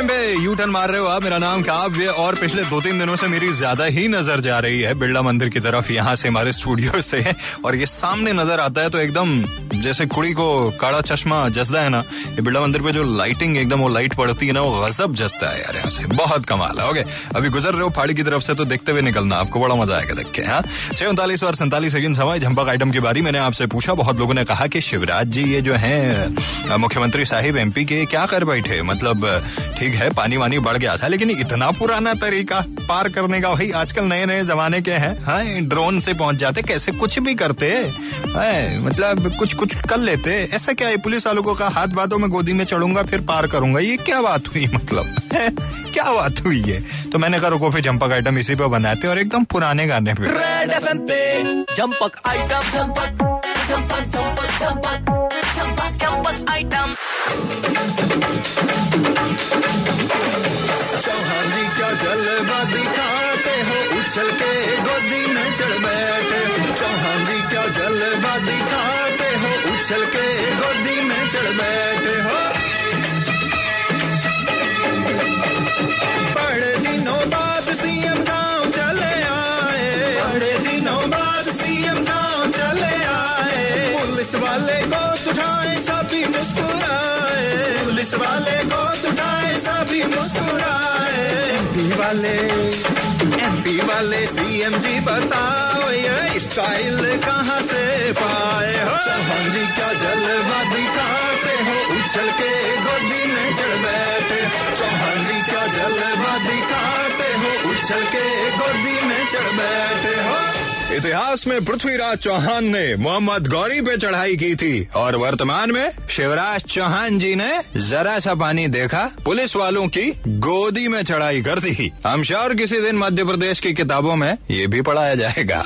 FM पे U turn मार रहे हो आप, मेरा नाम काव्य, और पिछले दो तीन दिनों से मेरी ज़्यादा ही नज़र जा रही है बिरला मंदिर की तरफ़, यहाँ से हमारे स्टूडियो से। और ये सामने नज़र आता है तो एकदम जैसे कुड़ी को काला चश्मा जसदा है ना, ये बिरला मंदिर पे जो लाइटिंग एकदम वो लाइट पड़ती है ना, वो गजब जसता है यार यहाँ से। बहुत कमाल है। ओके अभी गुजर रहे हो फाड़ी की तरफ़ से तो देखते हुए निकलना, आपको बड़ा मज़ा आएगा देख के हाँ? छह उनतालीस और सैंतालीस सेकंड समय झंपक आइटम की बारी मैंने आपसे पूछा, बहुत लोगों ने कहा कि शिवराज जी, ये जो है, मुख्यमंत्री साहिब एमपी के, क्या कर बैठे? मतलब ठीक है पानी वानी बढ़ गया था, लेकिन इतना पुराना तरीका पार करने का भाई, आजकल नए नए जमाने के हैं। हाँ ड्रोन से पहुँच जाते, कैसे कुछ भी करते। है मतलब कुछ कुछ कर लेते। ऐसा क्या है, पुलिस वालों को कहा, हाथ बातों में गोदी में चढ़ूँगा, फिर पार करूँगा। ये क्या बात हुई मतलब? क्या बात हुई है तो मैंने कहा, रुको फिर, चंपक आइटम इसी पे बनाते और एकदम पुराने गाने पे। चंपक आइटम चंपक। जलवा दिखाते हो, उछल के गोदी में चढ़ बैठे चौहान जी क्या जलवा दिखाते हो, उछल के गोदी में चढ़ बैठे हो। बड़े दिनों बाद सीएम गाँव चले आए। बड़े दिनों बाद सीएम गाँव चले आए। पुलिस वाले को उठाए, सभी मुस्कुराए। पुलिस वाले को उठाए, सभी मुस्कुराए। एमपी वाले एमपी वाले सीएम जी बताओ, ये स्टाइल कहाँ से पाए हो? चौहान जी क्या जलवा दिखाते हो, उछल के गोदी में चढ़ बैठे चौहान जी क्या जलवा दिखाते हो, उछल के गोदी में चढ़ बैठे इतिहास में पृथ्वीराज चौहान ने मोहम्मद गौरी पे चढ़ाई की थी और वर्तमान में शिवराज चौहान जी ने जरा सा पानी देखा, पुलिस वालों की गोदी में चढ़ाई कर दी। हम श्योर किसी दिन मध्य प्रदेश की किताबों में ये भी पढ़ाया जाएगा।